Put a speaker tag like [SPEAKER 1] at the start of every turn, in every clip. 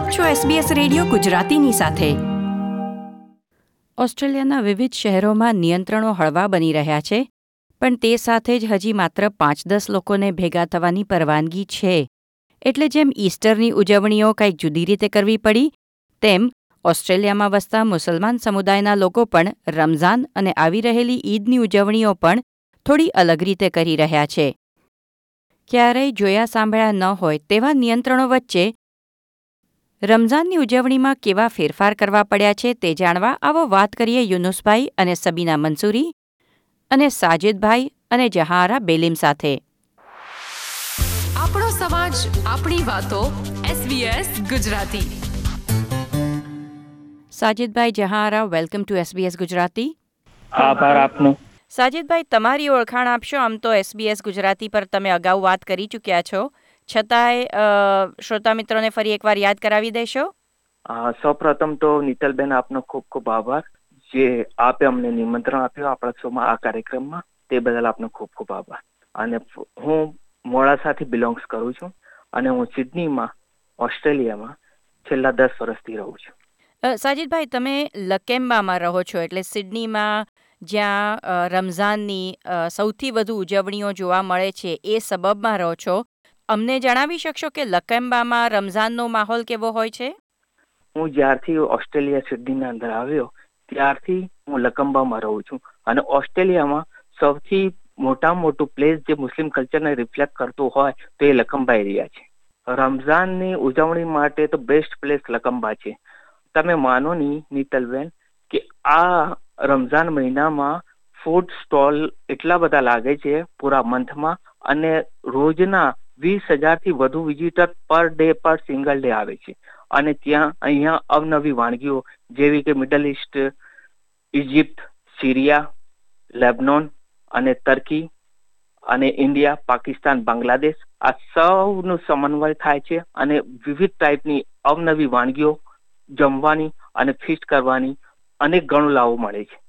[SPEAKER 1] આપ છો SBS radio ગુજરાતીની સાથે. ઓસ્ટ્રેલિયાના વિવિધ શહેરોમાં નિયંત્રણો હળવા બની રહ્યા છે, પણ તે સાથે જ હજી માત્ર પાંચ દસ લોકોને ભેગા થવાની પરવાનગી છે. એટલે જેમ ઈસ્ટરની ઉજવણીઓ કંઈક જુદી રીતે કરવી પડી, તેમ ઓસ્ટ્રેલિયામાં વસતા મુસલમાન સમુદાયના લોકો પણ રમઝાન અને આવી રહેલી ઈદની ઉજવણીઓ પણ થોડી અલગ રીતે કરી રહ્યા છે. ક્યારેય જોયા સાંભળ્યા ન હોય તેવા નિયંત્રણો વચ્ચે રમઝાનની ઉજવણીમાં કેવા ફેરફાર કરવા પડ્યા છે તે જાણવા આવો વાત કરીએ યુનુસભાઈ અને સબીના મંસૂરી અને સાજિદભાઈ અને જહારા બેલીમ સાથે.
[SPEAKER 2] આપણો સમાજ આપણી વાતો SBS ગુજરાતી.
[SPEAKER 1] સાજિદભાઈ જહારા વેલકમ ટુ SBS ગુજરાતી.
[SPEAKER 3] આભાર આપનો.
[SPEAKER 1] સાજિદભાઈ તમારી ઓળખાણ આપશો? આમ તો SBS ગુજરાતી પર તમે અગાઉ વાત કરી ચૂક્યા છો. છતાંય શ્રોતા મિત્રોને ફરી એકવાર યાદ કરાવી દેશો.
[SPEAKER 3] સૌપ્રથમ તો નીતલબેન આપનો ખૂબ ખૂબ આભાર. જે આપે અમને નિમંત્રણ આપ્યું આપણા શોમાં આ કાર્યક્રમમાં તે બદલ આપનો ખૂબ ખૂબ આભાર. અને હું મોડાસાથી બિલોંગ્સ કરું છું અને હું સિડનીમાં ઓસ્ટ્રેલિયામાં છેલ્લા દસ વર્ષથી રહું છું.
[SPEAKER 1] સાજિદભાઈ તમે લકેમ્બામાં રહો છો એટલે સિડનીમાં જ્યાં રમઝાનની સૌથી વધુ ઉજવણીઓ જોવા મળે છે એ સબબમાં રહો છો. અમને જણાવી શકશો કે લકેમ્બામાં રમઝાનનો માહોલ કેવો હોય છે?
[SPEAKER 3] હું જ્યારથી ઓસ્ટ્રેલિયા સિડનીના અંદર આવ્યો, ત્યારથી હું લકંબામાં રહું છું. અને ઓસ્ટ્રેલિયામાં સૌથી મોટા મોટું પ્લેસ જે મુસ્લિમ કલ્ચરને રિફ્લેક્ટ કરતું હોય તો એ લકંબા એરિયા છે. રમઝાનની ઉજવણી માટે તો બેસ્ટ પ્લેસ લકંબા છે. તમે માનો નહીં નીતલબેન, કે આ રમઝાન મહિનામાં ફૂડ સ્ટોલ એટલા બધા લાગે છે, પૂરા મંથમાં અને રોજના વીસ હજારથી વધુ વિઝિટર પર ડે પર સિંગલ ડે આવે છે. અને ત્યાં અહીંયા અવનવી વાનગીઓ જેવી કે middle east Egypt Syria Lebanon અને તર્કી અને ઇન્ડિયા પાકિસ્તાન બાંગ્લાદેશ આ સૌનો સમન્વય થાય છે અને વિવિધ ટાઈપની અવનવી વાનગીઓ જમવાની અને ફિસ્ટ કરવાની અનેક ઘણો લાવો મળે છે.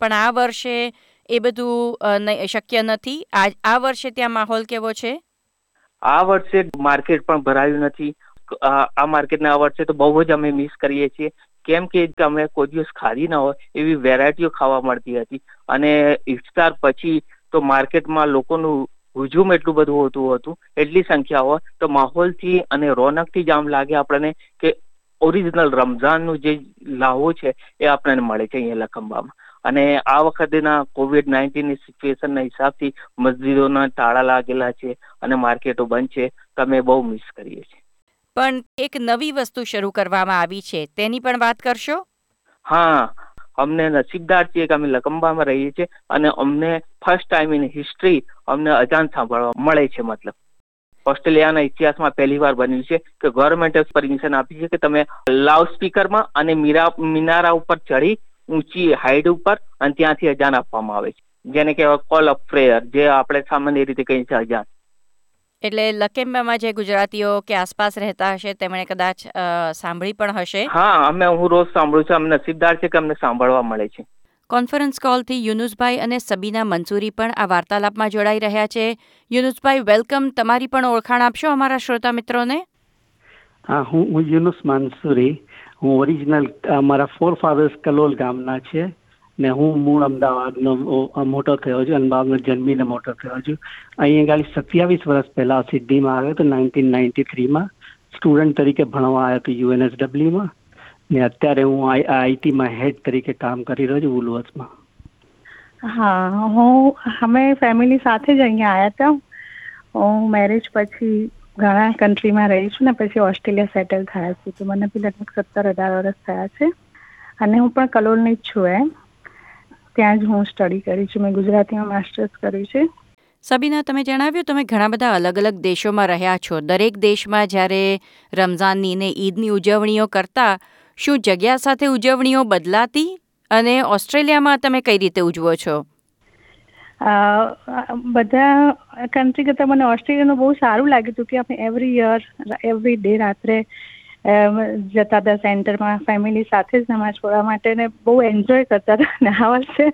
[SPEAKER 1] પણ આ વર્ષે એ બધું શક્ય નથી. આ વર્ષે ત્યાં માહોલ કેવો છે?
[SPEAKER 3] આ વર્ષે માર્કેટ પણ ભરાયું નથી. આ માર્કેટને આ વર્ષે તો બહુ જ અમે મિસ કરીએ છીએ. કેમ કે અમે કોઈ દિવસ ખાધી ના હોય, એવી વેરાયટીઓ ખાવા મળતી હતી. અને ઇફતાર પછી તો માર્કેટમાં લોકોનું હુજુમ એટલું બધું હોતું હતું, એટલી સંખ્યા હોય, તો માહોલથી અને રોનકથી જ આમ લાગે આપણને કે ઓરિજિનલ રમઝાનનું જે લાહો છે, એ આપણને મળે છે અહીંયા લખંબામાં. અને આ વખતેના કોવિડ નાઇન્ટીનની સિચ્યુએશનના હિસાબથી મસ્જિદોના તાળા લાગેલા છે અને માર્કેટો બંધ છે. તમે બહુ મિસ કરીએ છીએ.
[SPEAKER 1] પણ એક નવી વસ્તુ શરૂ કરવામાં આવી છે. તેની પણ વાત કરશો?
[SPEAKER 3] હા અમને નસીબદાર છીએ કે અમે લકંબામાં રહીએ છીએ અને અમને ફર્સ્ટ ટાઈમ ઇન હિસ્ટ્રી અમને અજાન સાંભળવા મળે છે મતલબ. ઓસ્ટ્રેલિયાના ઇતિહાસમાં પહેલી વાર બન્યું છે કે ગવર્મેન્ટે પરમિશન આપી છે કે તમે લાઉડ સ્પીકરમાં અને મીરા મિનારા ઉપર ચડી ઊંચી હાઈટ ઉપર અને ત્યાંથી અજાન આપવામાં આવે છે. જેને કહેવાય કોલ ઓફ પ્રેયર જે આપણે સામાન્ય રીતે કહીએ છીએ અજાન
[SPEAKER 1] એટલે લકેમ્બામાં જે ગુજરાતીઓ કે આસપાસ રહેતા હશે તેમણે કદાચ સાંભળી પણ હશે.
[SPEAKER 3] હા અમે હું રોજ સાંભળું છું અમને નસીબદાર છે કે અમને સાંભળવા મળે છે.
[SPEAKER 1] કોન્ફરન્સ કોલથી યુનુસભાઈ અને સબીના મંસૂરી પણ આ વાર્તાલાપમાં જોડાઈ રહ્યા છે. યુનુસભાઈ વેલકમ તમારી પણ ઓળખાણ આપશો અમારા શ્રોતા મિત્રોને?
[SPEAKER 4] હા હું હું યુનુસ મંસૂરી. હું ઓરિજિનલ મારા ફોર ફાધર્સ કલોલ ગામના છે ને હું મૂળ અમદાવાદનો મોટો થયો છું અમદાવાદમાં જન્મીને મોટો થયો છું. અહીંયા ગાડી સત્યાવીસ વર્ષ પહેલાં સિડનીમાં આવ્યો હતો, નાઇન્ટીન નાઇન્ટી થ્રીમાં. સ્ટુડન્ટ તરીકે ભણવા આવ્યો હતો યુએનએસડબલ્યુમાં ને અત્યારે હું આઈટીમાં હેડ તરીકે કામ કરી રહ્યો છું વુલવર્સમાં
[SPEAKER 5] હા, હું, અમે ફેમિલી સાથે જ અહીંયા આવ્યા હતા. હું મેરેજ પછી ઘણા કન્ટ્રીમાં રહી છું ને, પછી ઓસ્ટ્રેલિયા સેટલ થયા છું. તો મને બી લગભગ સત્તર અઢાર વર્ષ થયા છે. અને હું પણ કલોલની જ છું એમ. ત્યાં જ હું સ્ટડી કરી છું. મેં ગુજરાતીમાં માસ્ટર્સ કર્યું છે.
[SPEAKER 1] સબીના, તમે જણાવ્યું, તમે ઘણા બધા અલગ અલગ દેશોમાં રહ્યા છો. દરેક દેશમાં જ્યારે રમઝાનની ને ઈદની ઉજવણીઓ કરતા, શું જગ્યા સાથે ઉજવણીઓ બદલાતી? અને ઓસ્ટ્રેલિયામાં તમે કઈ રીતે ઉજવો છો?
[SPEAKER 5] બધા કન્ટ્રી કરતાં મને ઓસ્ટ્રેલિયાનું બહુ સારું લાગ્યું હતું કે અમે એવરી યર એવરી ડે રાત્રે જતા હતા સેન્ટરમાં ફેમિલી સાથે જ નમાજ પઢવા માટે ને બહુ એન્જોય કરતા હતા. ને આ વર્ષે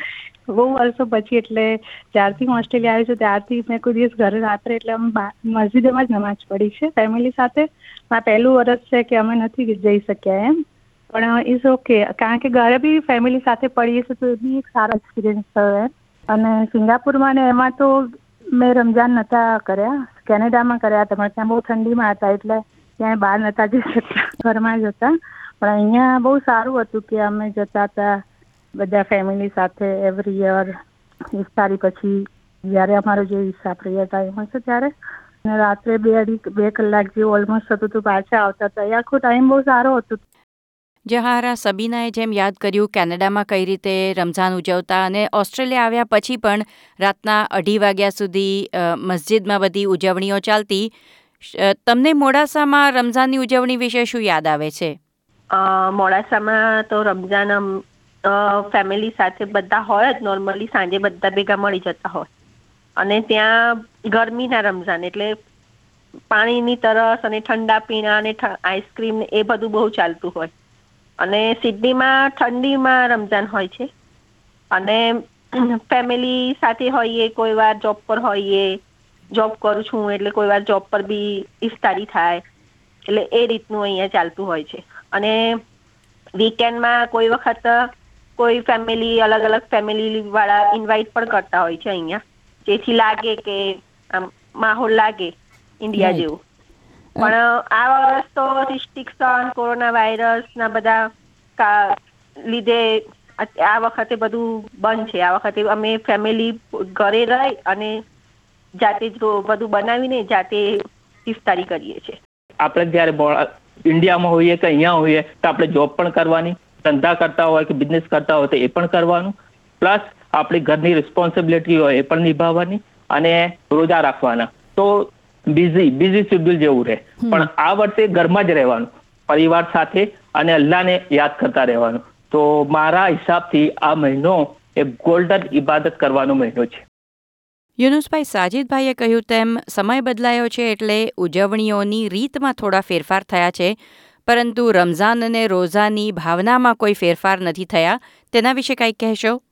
[SPEAKER 5] બહુ વર્ષો પછી એટલે જ્યારથી હું ઓસ્ટ્રેલિયા આવી છું, ત્યારથી મેં કોઈ દિવસ ઘરે રાત્રે એટલે અમે મસ્જિદમાં જ નમાજ પડી છે. ફેમિલી સાથે આ પહેલું વર્ષ છે કે અમે નથી જઈ શક્યા એમ. પણ ઇઝ ઓકે કારણ કે ઘરે બી ફેમિલી સાથે પડીએ છીએ તો એ બી એક સારો એક્સપિરિયન્સ થયો એમ. અને સિંગાપુરમાં ને એમાં તો મેં રમજાન નહોતા કર્યા. કેનેડામાં કર્યા પણ ત્યાં બહુ ઠંડીમાં હતા, એટલે ત્યાં બહાર નહોતા જઈ શકતા ઘરમાં જ હતા. પણ અહીંયા બહુ સારું હતું કે અમે જતા હતા બધા ફેમિલી સાથે એવરી યર ઇફતારી પછી, જ્યારે અમારો જે હિસ્સા પ્રિય ટાઈમ હશે ત્યારે. રાત્રે બે અઢી, બે કલાક જેવું ઓલમોસ્ટ હતું તો પાછા આવતા હતા. એ આખો ટાઈમ બહુ સારો હતો.
[SPEAKER 1] જહારા સબીનાએ જેમ યાદ કર્યું, કેનેડામાં કઈ રીતે રમઝાન ઉજવતા અને ઓસ્ટ્રેલિયા આવ્યા પછી પણ રાતના અઢી વાગ્યા સુધી મસ્જિદમાં બધી ઉજવણીઓ ચાલતી. તમને મોડાસામાં રમઝાનની ઉજવણી વિશે શું યાદ આવે છે?
[SPEAKER 6] મોડાસામાં તો રમઝાન ફેમિલી સાથે બધા હોય જ, નોર્મલી સાંજે બધા ભેગા મળી જતા હોય. અને ત્યાં ગરમીના રમઝાન એટલે પાણીની તરસ અને ઠંડા પીણા અને આઈસ્ક્રીમ એ બધું બહુ ચાલતું હોય. અને સિડનીમાં ઠંડીમાં રમઝાન હોય છે. અને ફેમિલી સાથે હોઈએ કોઈ વાર જોબ પર હોઈએ જોબ કરું છું એટલે કોઈ વાર જોબ પર બી ઇફતારી થાય. એટલે એ રીતનું અહીંયા ચાલતું હોય છે. અને વીકેન્ડમાં કોઈ વખત કોઈ ફેમિલી અલગ અલગ ફેમિલી વાળા ઇન્વાઇટ પણ કરતા હોય છે અહીંયા. જેથી લાગે કે આમ માહોલ લાગે ઇન્ડિયા જેવું. પણ આ વર્ષ તો રિસ્ટ્રિક્શન, કોરોના વાયરસ ના બધા લીધે આ વખતે બધું બંધ છે. આ વખતે અમે ફેમિલી ઘરે રહી અને જાતે જ બધું બનાવીને જાતે ઇફતારી કરીએ છીએ.
[SPEAKER 3] આપણે જ્યારે ઇન્ડિયામાં હોઈએ કે અહીંયા હોઈએ તો આપણે જોબ પણ કરવાની, ધંધા કરતા હોય કે બિઝનેસ કરતા હોય તો એ પણ કરવાનું. પ્લસ આપણી ઘરની રિસ્પોન્સિબિલિટી હોય એ પણ નિભાવવાની અને રોજા રાખવાના. તો બિઝી બિઝી શેડ્યુલ જેવું રહે. પણ આ વર્ષે ઘરમાં જ રહેવાનું. પરિવાર સાથે અને અલ્લાહને યાદ કરતા રહેવાનું. તો મારા હિસાબથી આ મહિનો એ ગોલ્ડન ઇબાદત કરવાનો મહિનો છે.
[SPEAKER 1] યુનુસભાઈ સાજિદભાઈએ કહ્યું તેમ સમય બદલાયો છે એટલે ઉજવણીઓની રીતમાં થોડા ફેરફાર થયા છે. પરંતુ રમઝાન અને રોઝાની ભાવનામાં કોઈ ફેરફાર નથી થયા. તેના વિશે કંઈક કહેશો?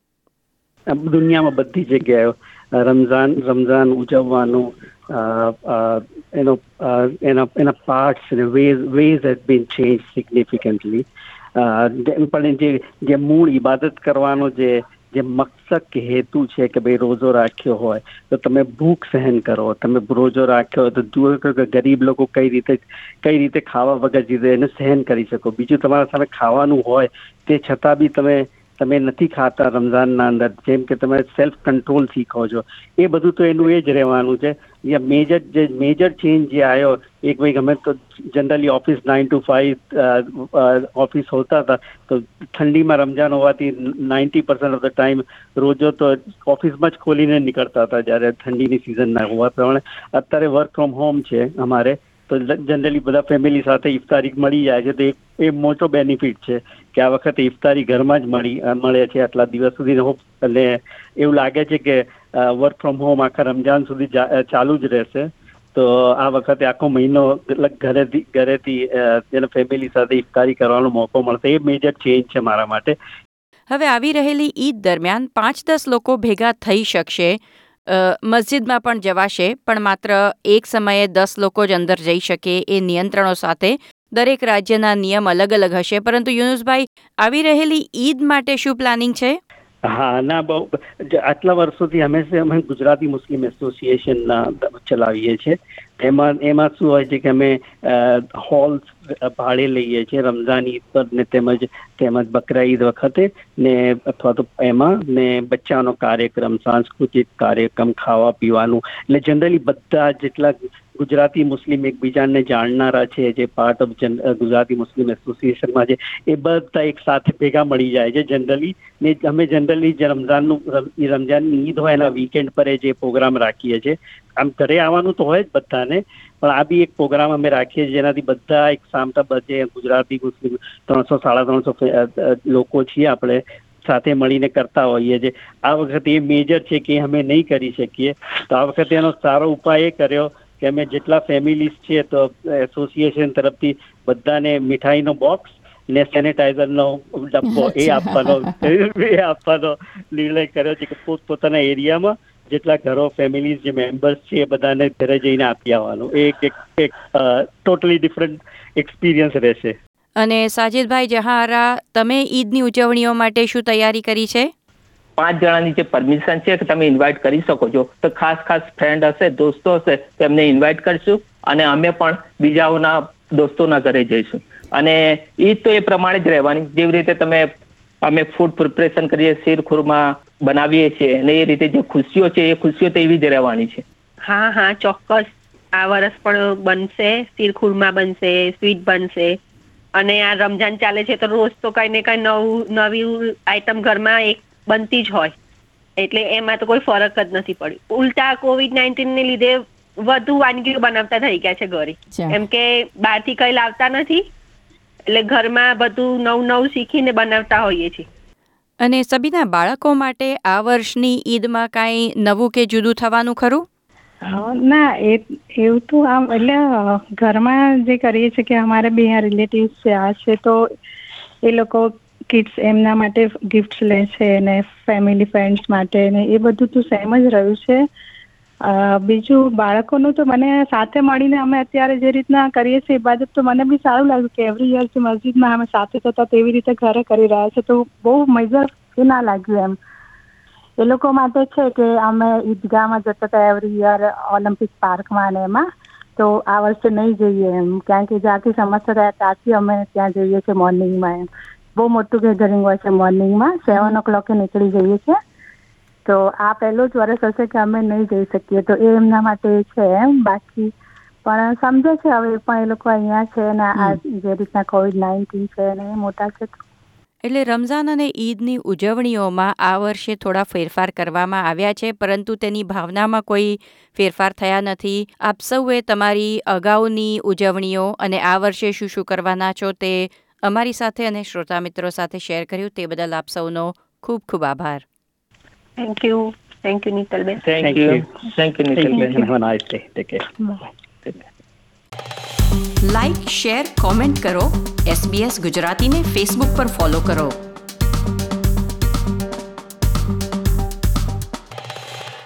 [SPEAKER 4] દુનિયામાં બધી જગ્યાએ રમઝાન રમઝાન ઉજવવાનું એનો એના એના પાર્ટ્સ અને ways ways has been change significantly પણ જે જે મૂળ ઇબાદત કરવાનો જે જે મકસદ કે હેતુ છે કે ભાઈ રોજો રાખ્યો હોય, તો તમે ભૂખ સહન કરો. તમે રોજો રાખ્યો હોય તો જુઓ કે ગરીબ લોકો કઈ રીતે કઈ રીતે ખાવા વગર જીવે એને સહન કરી શકો. બીજું તમારા સામે ખાવાનું હોય, તે છતાં બી તમે તમે નથી ખાતા રમઝાનના અંદર, જેમ કે તમે સેલ્ફ કંટ્રોલ શીખો છો. એ બધું તો એનું એ જ રહેવાનું છે. મેજર જે મેજર ચેન્જ જે આવ્યો, એક ભાઈ ગમે તો generally office nine to five office હોતા હતા, તો ઠંડીમાં રમજાન હોવાથી ninety percent of the time રોજો તો ઓફિસમાં જ ખોલીને નીકળતા હતા જ્યારે ઠંડીની સિઝન ના હોવા પ્રમાણે. અત્યારે વર્ક ફ્રોમ હોમ છે અમારે. તો જનરલી બધા ફેમિલી સાથે ઇફતારી મળી જાય છે. તો એ મોટો બેનિફિટ છે કે આ વખતે ઇફતારી ઘરમાં જ મળી મળે છે. આટલા દિવસ સુધી અને એવું લાગે છે કે વર્ક ફ્રોમ હોમ આખા રમજાન સુધી ચાલુ જ રહેશે. તો આ વખતે આખો મહિનો ઘરેથી ઘરેથી ફેમિલી સાથે ઇફતારી કરવાનો મોકો મળશે. એ મેજર ચેન્જ છે મારા માટે.
[SPEAKER 1] હવે આવી રહેલી ઈદ દરમિયાન પાંચ દસ લોકો ભેગા થઈ શકશે. મસ્જિદમાં પણ જવાશે, પણ માત્ર એક સમયે દસ લોકો જ અંદર જઈ શકે એ નિયંત્રણો સાથે દરેક રાજ્યના નિયમ અલગ અલગ હશે. પરંતુ યુનુસભાઈ, આવી રહેલી ઈદ માટે શું પ્લાનિંગ છે?
[SPEAKER 4] હા, ના, બહુ આટલા વર્ષોથી હંમેશા અમે ગુજરાતી મુસ્લિમ એસોસિએશન ચલાવીએ છીએ. એમાં એમાં શું હોય છે કે અમે હોલ ભાડે લઈએ છીએ રમઝાન ઈદ પર ને તેમજ તેમજ બકરા ઈદ વખતે ને અથવા તો એમાં ને બચ્ચાનો કાર્યક્રમ, સાંસ્કૃતિક કાર્યક્રમ ખાવા પીવાનું એટલે જનરલી બધા જેટલા ગુજરાતી મુસ્લિમ એકબીજાને જાણનારા છે, જે પાર્ટ ઓફ ગુજરાતી મુસ્લિમ એસોસિએશનમાં છે, એ બધા એક સાથે ભેગા મળી જાય છે. જનરલી ને અમે જનરલી જે રમઝાનનું રમઝાનની ઈદ હોય એના વીકેન્ડ પર જે પ્રોગ્રામ રાખીએ છીએ. આમ ઘરે આવવાનું તો હોય જ બધાને, પણ આ બી એક પ્રોગ્રામ અમે રાખીએ છીએ જેનાથી બધા એક સામતા બધે ગુજરાતી મુસ્લિમ ત્રણસો, સાડા ત્રણસો લોકો છીએ આપણે, સાથે મળીને કરતા હોઈએ છીએ. આ વખતે એ મેજર છે કે અમે નહીં કરી શકીએ. તો આ વખતે એનો સારો ઉપાય એ કર્યો કે અમે જેટલા ફેમિલીઝ છીએ તો એસોસિએશન તરફથી બધાને મીઠાઈનો બોક્સ ને સેનેટાઈઝરનો ડબ્બો એ આપવાનો એ આપવાનો નિર્ણય કર્યો છે કે પોતપોતાના એરિયામાં જેટલા ઘરો ફેમિલીઝ જે મેમ્બર્સ છે એ બધાને ઘરે જઈને આપી આવવાનું. એ એક એક ટોટલી ડિફરન્ટ એક્સપિરિયન્સ રહેશે.
[SPEAKER 1] અને સાજિદભાઈ જહારા તમે ઈદની ઉજવણીઓ માટે શું તૈયારી કરી છે?
[SPEAKER 3] પાંચ જણાની જે પરમિશન છે કે તમે ઇન્વાઇટ કરી શકો છો. તો ખાસ ખાસ ફ્રેન્ડ હશે, દોસ્તો હશે તેમને ઇન્વાઇટ કરશું અને અમે પણ બીજાઓના દોસ્તોના ઘરે જઈશું. અને એ તો એ પ્રમાણે જ રહેવાની. જેવી રીતે તમે, અમે ફૂડ પ્રિપરેશન કરીએ, શીર ખુરમા બનાવીએ છીએ અને એ રીતે જે ખુશીઓ છે, એ ખુશીઓ તો એવી જ રહેવાની છે.
[SPEAKER 6] હા હા, ચોક્કસ. આ વર્ષ પણ બનશે શીરખુરમા બનશે સ્વીટ બનશે. અને આ રમજાન ચાલે છે, તો રોજ તો કઈ ને કઈ નવું, નવી આઈટમ ઘરમાં એક બનતી જ હોય. એટલે એમાં તો કોઈ ફરક જ નથી પડ્યો. ઉલટા કોવિડ નાઇન્ટીન ને લીધે વધુ વાનગીઓ બનાવતા થઈ ગયા છે ઘરે. એમ કે બહારથી કઈ લાવતા નથી એટલે ઘરમાં બધું નવું નવું શીખીને બનાવતા હોઈએ છીએ.
[SPEAKER 1] અને સબીના બાળકો માટે આ વર્ષની ઈદમાં કાંઈ નવું કે જુદું થવાનું ખરું?
[SPEAKER 5] ના એ એવું તો આમ એટલે ઘરમાં જે કરીએ છીએ કે અમારે બે રિલેટિવ્સ છે આ છે તો એ લોકો કિડ્સ એમના માટે ગિફ્ટ્સ લે છે ને ફેમિલી ફ્રેન્ડ્સ માટે ને એ બધું તો સેમ જ રહ્યું છે. બીજું બાળકોનું તો મને સાથે મળીને અમે અત્યારે જે રીતના કરીએ છીએ એ બાજુ તો મને બી સારું લાગ્યું કે એવરી યર જે મસ્જિદમાં અમે સાથે થતા તેવી રીતે ઘરે કરી રહ્યા છે તો બહુ મજા એ ના લાગ્યું એમ. એ લોકો માટે છે કે અમે ઈદગાહમાં જતા હતા એવરી યર ઓલિમ્પિક પાર્કમાં ને એમાં. તો આ વર્ષે નહીં જઈએ એમ. કારણ કે જ્યાંથી સમસ્યા થયા ત્યાંથી અમે ત્યાં જઈએ છીએ મોર્નિંગમાં એમ. બહુ મોટું ગેધરિંગ હોય છે મોર્નિંગમાં સેવન ઓ ક્લોકે નીકળી જઈએ છીએ. તો આ પહેલું જ વર્ષ હશે કે અમે નહીં જઈ શકીએ. તો એ એમના માટે છે એમ. બાકી પણ સમજે છે હવે પણ એ લોકો અહીંયા છે ને આ જે રીતના કોવિડ નાઇન્ટીન છે ને એ મોટા છે.
[SPEAKER 1] એટલે રમઝાન અને ઈદની ઉજવણીઓમાં આ વર્ષે થોડા ફેરફાર કરવામાં આવ્યા છે પરંતુ તેની ભાવનામાં કોઈ ફેરફાર થયા નથી. આપ સૌએ તમારી અગાઉની ઉજવણીઓ અને આ વર્ષે શું શું કરવાના છો તે અમારી સાથે અને શ્રોતા મિત્રો સાથે શેર કર્યું તે બદલ આપ સૌનો ખૂબ ખૂબ આભાર.
[SPEAKER 6] થેન્ક યુ થેન્ક યુ નીતલબેન
[SPEAKER 3] થેન્ક યુ થેન્ક યુ નીતલબેન
[SPEAKER 4] Have a nice day. Take care.
[SPEAKER 1] Like share comment કરો. એસબીએસ ગુજરાતીને ફેસબુક પર ફોલો કરો.